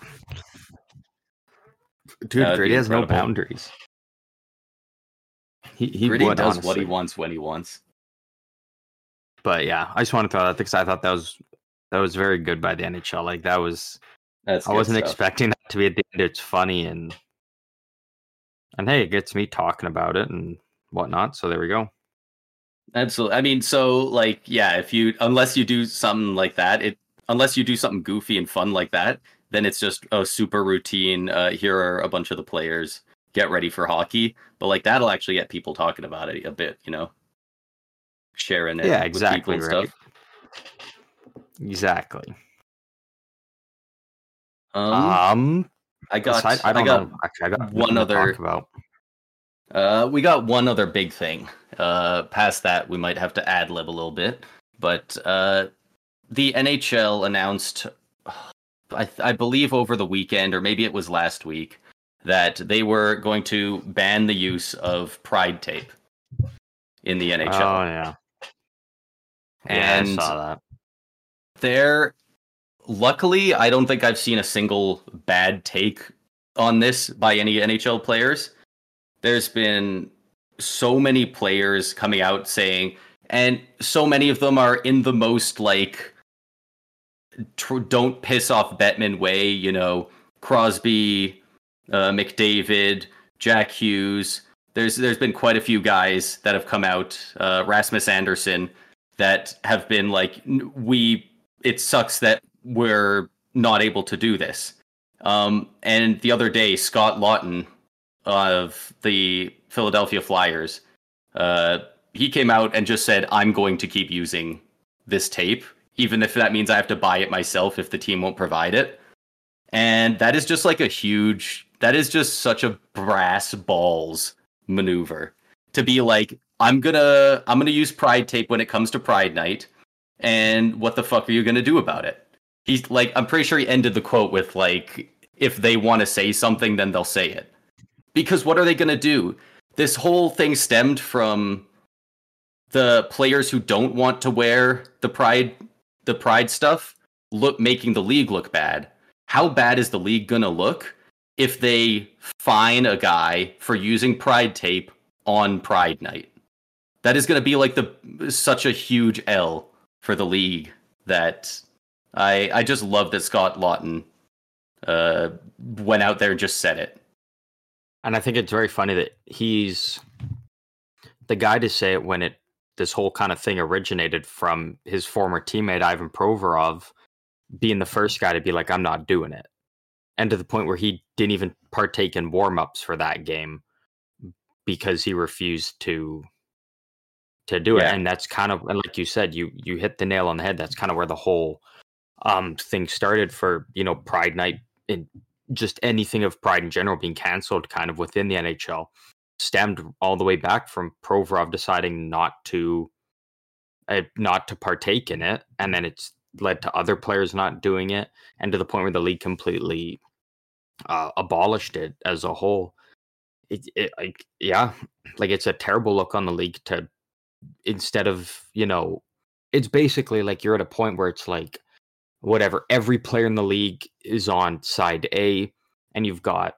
Dude, That'd Gritty has no boundaries. He he Gritty would, does what he wants when he wants. But yeah, I just want to throw that because I thought that was that was very good by the NHL. Like that was That's I wasn't stuff. expecting that to be at the end. It's funny and and hey, it gets me talking about it and whatnot. So there we go. Absolutely. I mean, so like, yeah, if you unless you do something like that, it unless you do something goofy and fun like that, then it's just a super routine. Uh, here are a bunch of the players. Get ready for hockey. But like that'll actually get people talking about it a bit, you know, sharing it. yeah, with exactly. people Right. stuff. Exactly. Um, Um, I got. I don't got know. Actually, I got one other- talk about. Uh, we got one other big thing. Uh, past that, we might have to ad lib a little bit, but uh, the NHL announced, I, I believe over the weekend, or maybe it was last week, that they were going to ban the use of Pride tape in the NHL. Oh yeah. Yeah, And- I saw that. there luckily i don't think i've seen a single bad take on this by any nhl players there's been so many players coming out saying and so many of them are in the most like tr- don't piss off Bettman way you know crosby uh, mcdavid jack hughes. There's there's been quite a few guys that have come out uh, rasmus andersson that have been like we it sucks that we're not able to do this. Um and the other day scott laughton of the philadelphia flyers uh he came out and just said i'm going to keep using this tape even if that means i have to buy it myself if the team won't provide it. And that is just like a huge that is just such a brass balls maneuver to be like i'm gonna i'm gonna use pride tape when it comes to pride night and what the fuck are you gonna do about it? He's like i'm pretty sure he ended the quote with like if they want to say something then they'll say it. Because what are they gonna do? This whole thing stemmed from the players who don't want to wear the pride the pride stuff look making the league look bad how bad is the league gonna look if they fine a guy for using Pride tape on Pride Night. That is to be like the such a huge L for the league that I I just love that Scott Laughton uh, went out there and just said it. And I think it's very funny that he's the guy to say it when it this whole kind of thing originated from his former teammate Ivan Provorov being the first guy to be like, I'm not doing it. And to the point where he didn't even partake in warm-ups for that game because he refused to to do yeah. it. And that's kind of and like you said, you you hit the nail on the head. That's kind of where the whole um thing started for, you know, Pride Night and just anything of Pride in general being canceled kind of within the NHL stemmed all the way back from Provorov deciding not to uh, not to partake in it, and then it's led to other players not doing it, and to the point where the league completely uh, abolished it as a whole. It, it yeah, like it's a terrible look on the league to instead of you know, it's basically like you're at a point where it's like whatever every player in the league is on side A, and you've got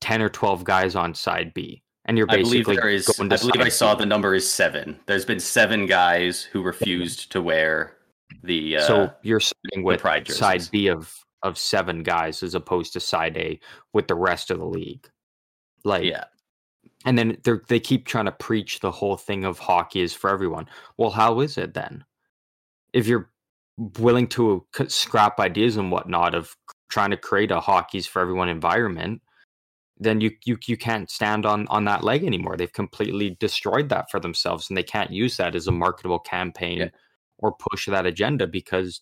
ten or twelve guys on side B and you're basically I believe there is. I believe I saw the number is seven. There's been seven guys who refused to wear the. Uh, so you're starting with side B of of seven guys as opposed to side A with the rest of the league. Like yeah. And then they they keep trying to preach the whole thing of hockey is for everyone. Well, how is it then? If you're willing to scrap ideas and whatnot of trying to create a hockey's for everyone environment, then you you you can't stand on on that leg anymore. They've completely destroyed that for themselves, and they can't use that as a marketable campaign yeah. or push that agenda because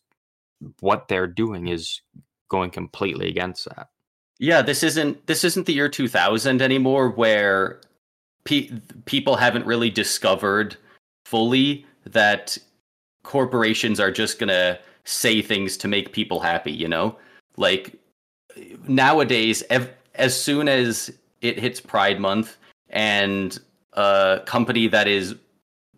what they're doing is going completely against that. Yeah, this isn't this isn't the year 2000 anymore, where pe- people haven't really discovered fully that corporations are just gonna say things to make people happy. You know, like nowadays. Ev- as soon as it hits Pride Month and a company that is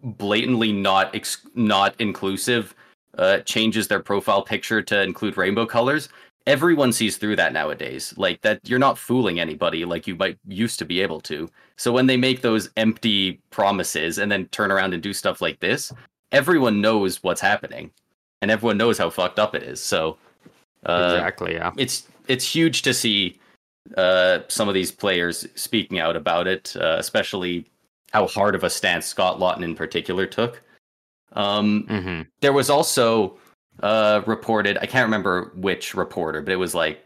blatantly not ex- not inclusive uh, changes their profile picture to include rainbow colors, everyone sees through that nowadays. Like that, you're not fooling anybody like you might used to be able to. So when they make those empty promises and then turn around and do stuff like this, everyone knows what's happening, and everyone knows how fucked up it is. So uh, exactly, yeah, it's it's huge to see uh, some of these players speaking out about it, uh, especially how hard of a stance Scott Laughton in particular took. Um, mm-hmm. There was also uh, reported, I can't remember which reporter, but it was like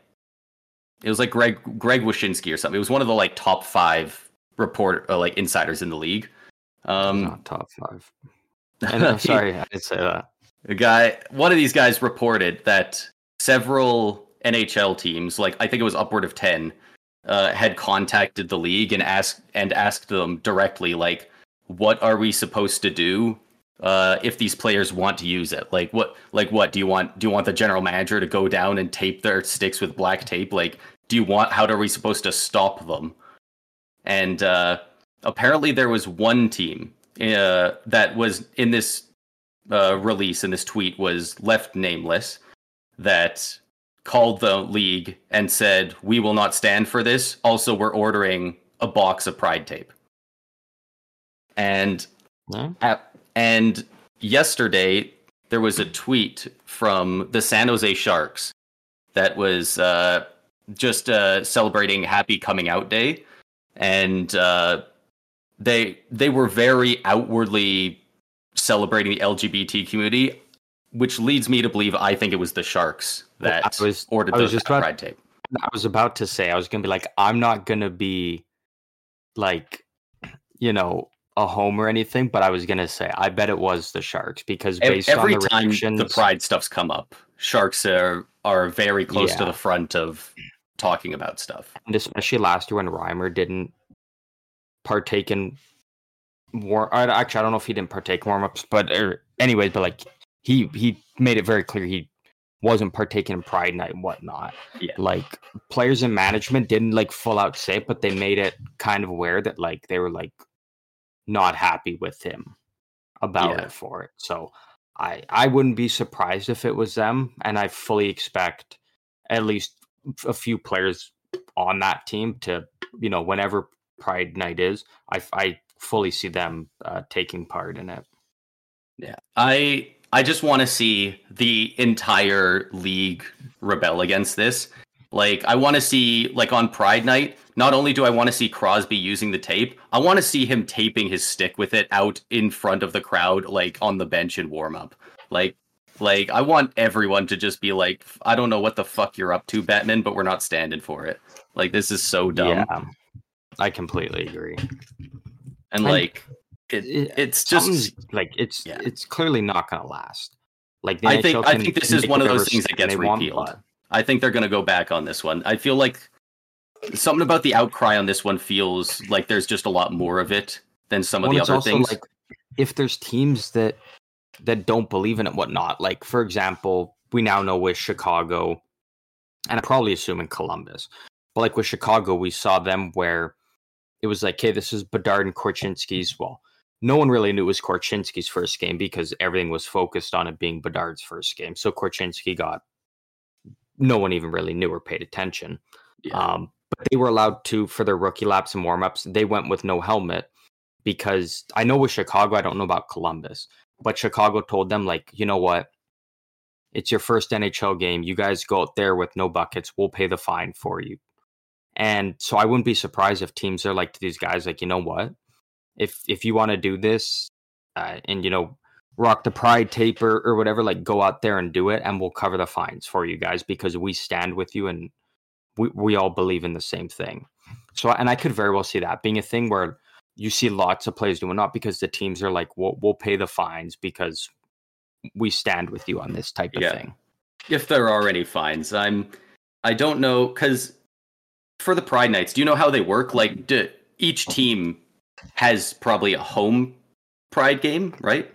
it was like Greg Greg Wyshynski or something. It was one of the like top five report uh, like insiders in the league. Um, Not top five. And, I'm <laughs> sorry, I didn't say that. A guy, one of these guys reported that several NHL teams, like I think it was upward of ten, uh, had contacted the league and asked and asked them directly, like, what are we supposed to do uh, if these players want to use it? Like, what, like, what do you want? Do you want the general manager to go down and tape their sticks with black tape? Like, do you want? How are we supposed to stop them? And uh, apparently, there was one team uh, that was in this uh, release, and this tweet was left nameless. That called the league and said, "We will not stand for this. Also, we're ordering a box of Pride tape." And at, and yesterday there was a tweet from the San Jose Sharks that was uh, just uh, celebrating Happy Coming Out Day, and uh, they they were very outwardly celebrating the LGBT community which leads me to believe I think it was the Sharks that I was, ordered I was just about, tape. I was about to say I was gonna be like I'm not gonna be like you know a home or anything, but I was gonna say I bet it was the Sharks because based every on the time reactions, the Pride stuff's come up, Sharks are are very close yeah. to the front of talking about stuff, and especially last year when Reimer didn't partake in war. Actually, I don't know if he didn't partake warm ups, but or, anyways, but like he he made it very clear he wasn't partaking in Pride Night and whatnot. Yeah. Like players and management didn't like full out say it, but they made it kind of aware that like they were like not happy with him about yeah. it for it. So I I wouldn't be surprised if it was them, and I fully expect at least a few players on that team to you know whenever Pride Night is, I I fully see them uh, taking part in it. Yeah, I I just want to see the entire league rebel against this. Like I want to see like on Pride Night, not only do I want to see Crosby using the tape, I want to see him taping his stick with it out in front of the crowd like on the bench in warm up. Like like I want everyone to just be like I don't know what the fuck you're up to Bettman, but we're not standing for it. Like this is so dumb. Yeah, I completely agree. And like it, it it's just like it's yeah. it's clearly not going to last. Like I think I think this is one of those things that gets repealed. I think they're going to go back on this one. I feel like something about the outcry on this one feels like there's just a lot more of it than some of the other things. Like if there's teams that that don't believe in it, whatnot. Like for example, we now know with Chicago, and I'm probably assuming Columbus, but like with Chicago, we saw them where it was like, hey, this is Bedard and Korchinski's. Well, no one really knew it was Korchinski's first game because everything was focused on it being Bedard's first game. So Korchinski got no one even really knew or paid attention. Yeah. Um, but they were allowed to for their rookie laps and warm-ups. They went with no helmet because I know with Chicago, I don't know about Columbus, but Chicago told them like, you know what? It's your first NHL game. You guys go out there with no buckets. We'll pay the fine for you. And so I wouldn't be surprised if teams are like to these guys, like, you know what? If if you want to do this, uh, and you know, rock the pride tape or, or whatever, like go out there and do it, and we'll cover the fines for you guys because we stand with you and we we all believe in the same thing. So, and I could very well see that being a thing where you see lots of players doing not because the teams are like, we'll, we'll pay the fines because we stand with you on this type of yeah. thing. If there are any fines, I'm, I don't know because for the Pride Nights, do you know how they work? Like, do, each team has probably a home Pride game, right?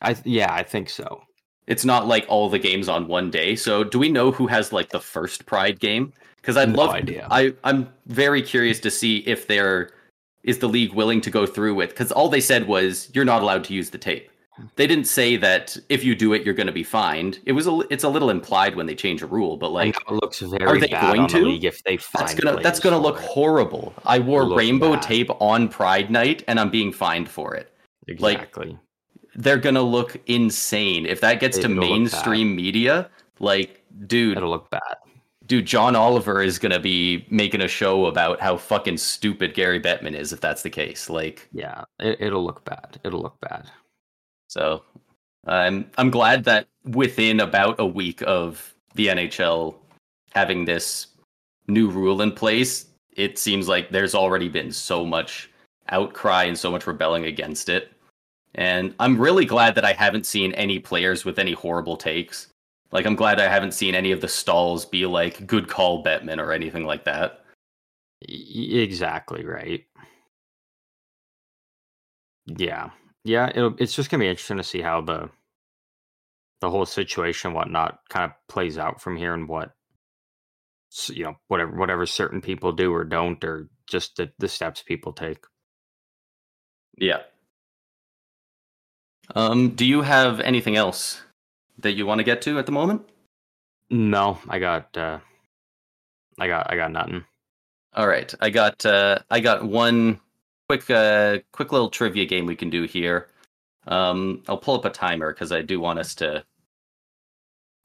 I yeah, I think so. It's not like all the games on one day. So, do we know who has like the first Pride game? Because I'd no love. Idea. I I'm very curious to see if there is the league willing to go through with because all they said was you're not allowed to use the tape. They didn't say that if you do it, you're going to be fined. It was a, it's a little implied when they change a rule, but like, it looks very are they going to? The if they that's gonna that's gonna look it. horrible. I wore rainbow bad. tape on Pride Night, and I'm being fined for it. Exactly. Like, they're gonna look insane if that gets It'll to mainstream media. Like, dude, it'll look bad dude, John Oliver is gonna be making a show about how fucking stupid Gary Bettman is if that's the case. Like, yeah, it, will look bad. It'll look bad. So, I'm I'm glad that within about a week of the NHL having this new rule in place, it seems like there's already been so much outcry and so much rebelling against it. And I'm really glad that I haven't seen any players with any horrible takes. Like I'm glad I haven't seen any of the stalls be like good call Bettman or anything like that. Exactly right. Yeah, yeah. it's just gonna be interesting to see how the the whole situation, whatnot, kind of plays out from here, and what you know, whatever whatever certain people do or don't, or just the the steps people take. Yeah. Um. Do you have anything else that you want to get to at the moment? No, I got uh I got I got nothing. All right. I got uh I got one quick uh quick little trivia game we can do here. Um I'll pull up a timer cuz I do want us to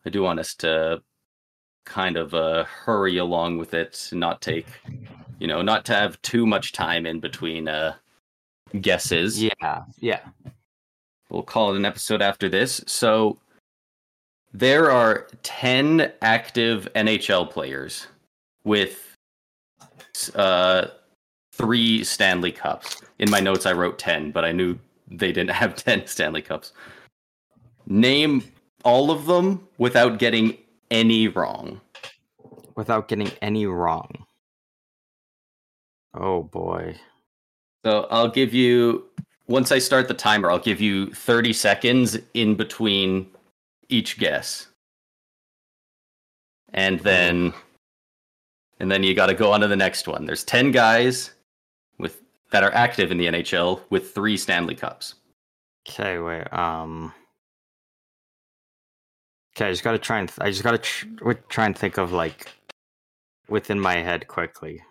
I do want us to kind of uh hurry along with it not take you know, not to have too much time in between uh guesses. Yeah. Yeah. We'll call it an episode after this. So there are 10 active NHL players with uh, three Stanley Cups. In my notes, I wrote 10, but I knew they didn't <laughs> have 10 Stanley Cups. Name all of them without getting any wrong. Without getting any wrong. Oh boy. So I'll give you, once I start the timer, I'll give you 30 seconds in between each guess. And then and then you got to go on to the next one. There's 10 guys that are active in the NHL with 3 Stanley Cups. Okay, wait. Um Okay, I just got to try and th- I just got to tr- try and think of like within my head quickly,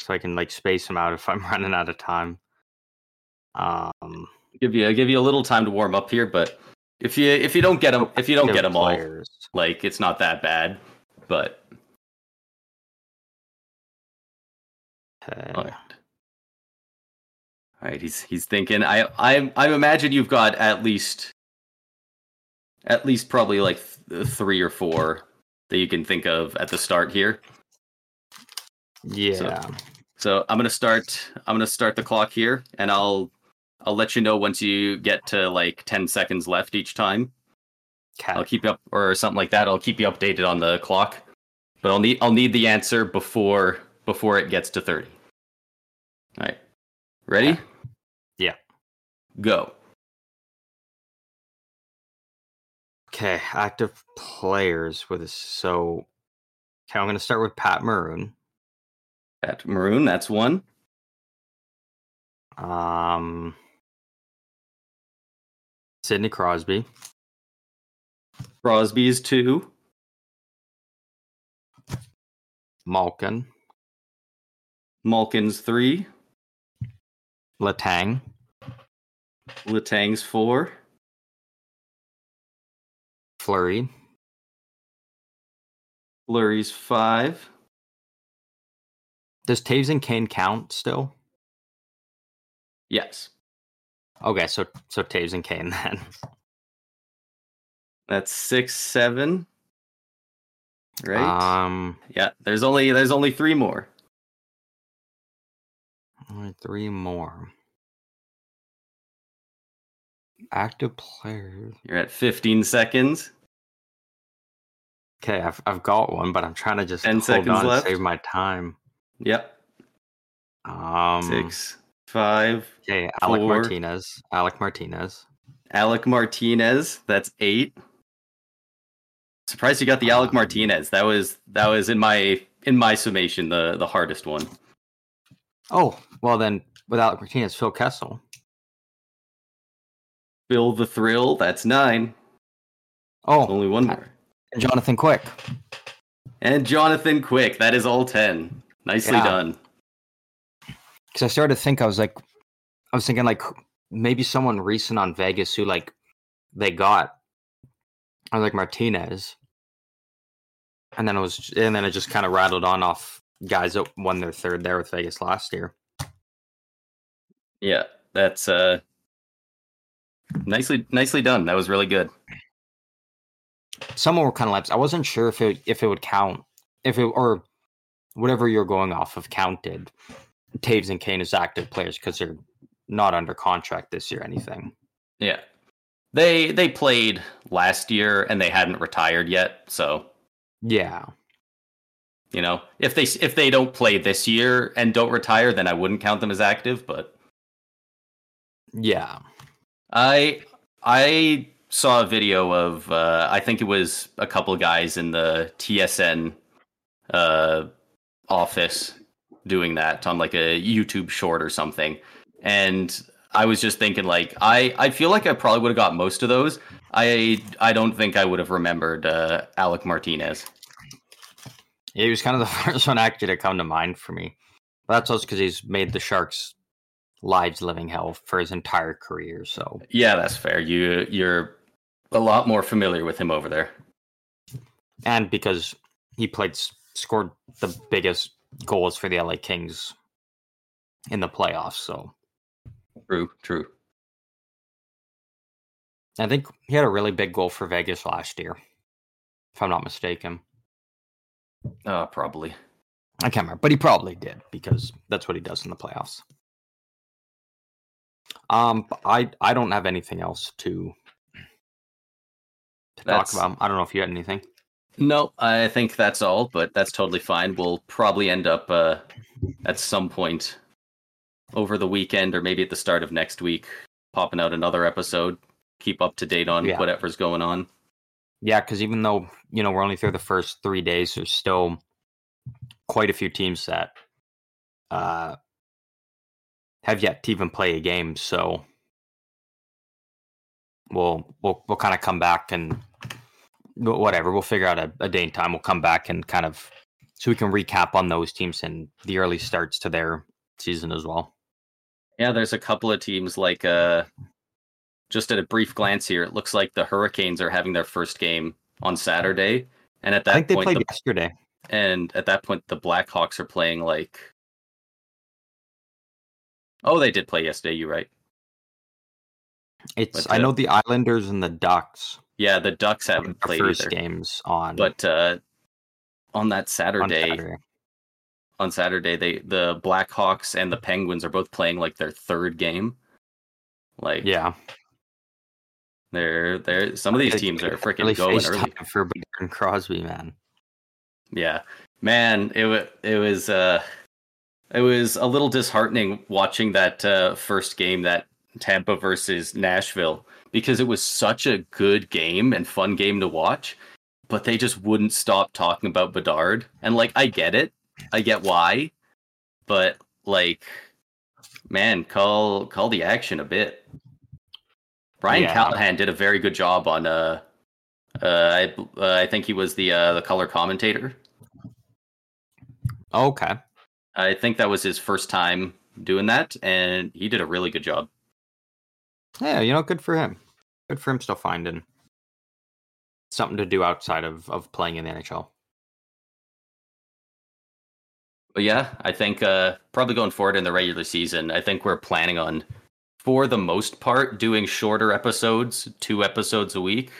so I can like space them out if I'm <laughs> running out of time. Um, Give you I give you a little time to warm up here, but if you if you don't get them if you don't get them all, like it's not that bad. But Okay. All right. He's he's thinking. I I I imagine you've got at least at least probably like th- three or four that you can think of at the start here. Yeah. So I'm gonna start. I'm gonna start the clock here, and I'll I'll let you know once you get to like ten seconds left each time. I'll keep you up or something like that. I'll keep you updated on the clock, but I'll need I'll need the answer before before it gets to thirty. All right, ready? Okay. Yeah. Go. Okay. Active players with us. So, okay, I'm going to start with Pat Maroon. Pat maroon, that's one. Um, Sidney Crosby. Crosby's two. Malkin. Malkin's three. Letang. Letang's four. Fleury. Fleury's five. Does Toews and Kane count still? Yes, Okay, so so Toews and Kane <laughs> then. that's six, seven. Right. Um, yeah. There's only there's only three more. Only three more. Active players. You're at 15 seconds. Okay, I've I've got one, but I'm trying to just 10 hold seconds on left. and save my time. Yep. Um, Six, five. Okay, Alec four. Martinez. Alec Martinez. Alec Martinez. That's eight. Surprised you got the Alec Um, Martinez. That was that was in my in my summation the the hardest one. Oh, well then, with Alec Martinez, Phil Kessel. Bill the Thrill. That's nine. Oh, Only one more. and Jonathan Quick. And Jonathan Quick. That is all ten. Nicely Yeah. done. Because I started to think, I was like, I was thinking like maybe someone recent on Vegas who like they got. I was like Martinez, and then it was, and then it just kind of rattled on off guys that won their third there with Vegas last year. Yeah. That's uh nicely nicely done. That was really good. Some were kind of laps. I wasn't sure if it if it would count if it or whatever you're going off of counted. Toews and Kane as active players because they're not under contract this year. or Anything? Yeah. They they played last year and they hadn't retired yet, so Yeah, you know, if they if they don't play this year and don't retire, then I wouldn't count them as active, but yeah. I I saw a video of uh I think it was a couple guys in the TSN uh office doing that on like a YouTube short or something. And I was just thinking like I I feel like I probably would have got most of those. I I don't think I would have remembered uh Alec Martinez. Yeah, he was kind of the <laughs> first one actually to come to mind for me. But that's also because he's made the Sharks' lives living hell for his entire career. So Yeah, that's fair. You you're a lot more familiar with him over there. and because he played scored the biggest goals for the LA Kings in the playoffs. So True, true. I think he had a really big goal for Vegas last year, if I'm not mistaken. Uh probably. I can't remember, but he probably did because that's what he does in the playoffs. Um, I I don't have anything else to to That's- talk about. I don't know if you had anything. No, I think that's all, but that's totally fine. We'll probably end up uh, at some point over the weekend or maybe at the start of next week popping out another episode. Keep up to date on Yeah. whatever's going on. Yeah, because even though you know we're only through the first three days, there's still quite a few teams that uh, have yet to even play a game. So we'll we'll we'll kind of come back and whatever. We'll figure out a, a day and time. We'll come back and kind of so we can recap on those teams and the early starts to their season as well. Yeah, there's a couple of teams like uh just at a brief glance here, it looks like the Hurricanes are having their first game on Saturday. And at that I think they point played the, yesterday. and at that point the Blackhawks are playing like Oh, they did play yesterday, you're right. It's But, I uh, know the Islanders and the Ducks Yeah, the Ducks haven't played first either. games on But uh on that on Saturday, Saturday. on Saturday, they the Blackhawks and the Penguins are both playing like their third game. Like Yeah, they're they're some of these teams are freaking really going early. for Crosby, man. Yeah, man, it was it was uh it was a little disheartening watching that uh, first game, that Tampa versus Nashville, because it was such a good game and fun game to watch, but they just wouldn't stop talking about Bedard. And like, I get it, I get why, but like, man, call call the action a bit. Brian Yeah. Callahan did a very good job on uh uh, I uh, I think he was the uh, the color commentator. Okay. I think that was his first time doing that, and he did a really good job. Yeah, you know, good for him. Good for him still finding something to do outside of, of playing in the NHL. But yeah, I think uh, probably going forward in the regular season, I think we're planning on, for the most part, doing shorter episodes, two episodes a week.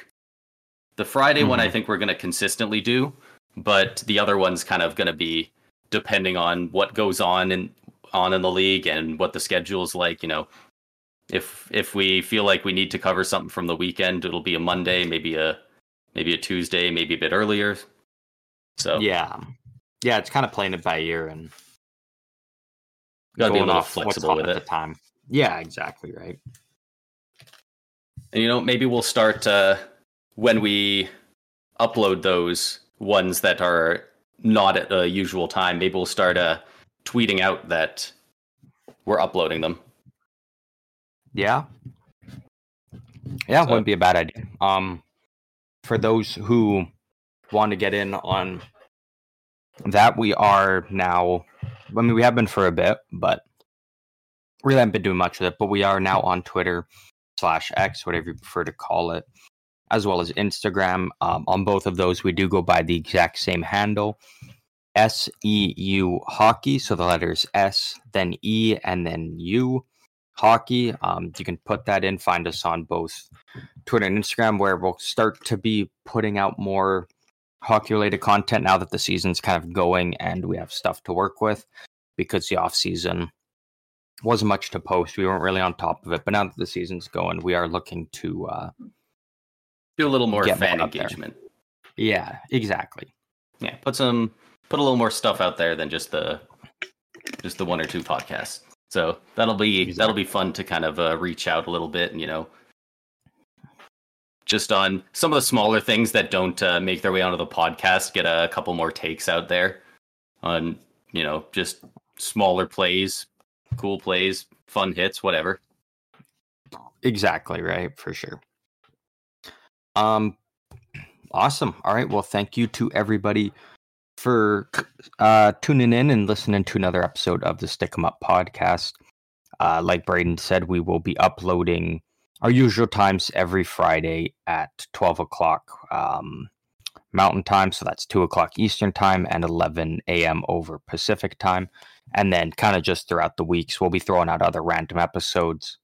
The Friday one, I Mhm. think we're going to consistently do, but the other one's kind of going to be depending on what goes on in on in the league and what the schedule's like. You know, if if we feel like we need to cover something from the weekend, it'll be a Monday, maybe a maybe a Tuesday, maybe a bit earlier. So Yeah. Yeah, it's kind of playing it by ear and Gotta be a little flexible with at it. the time. Yeah, exactly right. And you know, maybe we'll start uh, when we upload those ones that are not at the usual time. Maybe we'll start uh, tweeting out that we're uploading them. Yeah. Yeah, So- wouldn't be a bad idea. Um for those who want to get in on that, we are now I mean we have been for a bit, but really haven't been doing much with it, but we are now on Twitter slash X, whatever you prefer to call it, as well as Instagram. Um, on both of those, we do go by the exact same handle. S E U hockey. So the letters S, then E, and then U hockey. Um, you can put that in. Find us on both Twitter and Instagram, where we'll start to be putting out more hockey related content now that the season's kind of going and we have stuff to work with because the off season wasn't much to post. We weren't really on top of it, but now that the season's going, we are looking to uh, Do a little more fan out there. engagement. yeah, exactly. Yeah, put some put a little more stuff out there than just the just the one or two podcasts. So that'll be that'll be fun to kind of uh, reach out a little bit and you know just on some of the smaller things that don't uh, make their way onto the podcast, get a couple more takes out there on you know just smaller plays, cool plays, fun hits, whatever. Exactly, right, for sure. Um awesome. All right. Well, thank you to everybody for uh tuning in and listening to another episode of the Stick 'em Up podcast. Uh like Braden said, we will be uploading our usual times every Friday at 12 o'clock um Mountain time, so that's two o'clock Eastern time and 11 a.m. over Pacific time. And then, kind of just throughout the weeks, we'll be throwing out other random episodes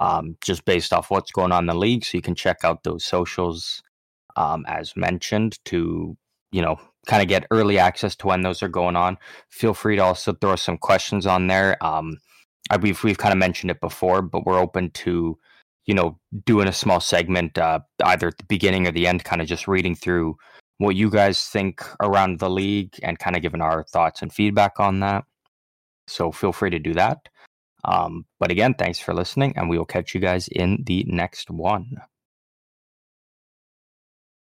um, just based off what's going on in the league. So you can check out those socials um, as mentioned to, you know, kind of get early access to when those are going on. Feel free to also throw some questions on there. Um, I, we've we've kind of mentioned it before, but we're open to, you know, doing a small segment uh, either at the beginning or the end, kind of just reading through what you guys think around the league and kind of giving our thoughts and feedback on that. So feel free to do that. Um, but again, thanks for listening, and we will catch you guys in the next one.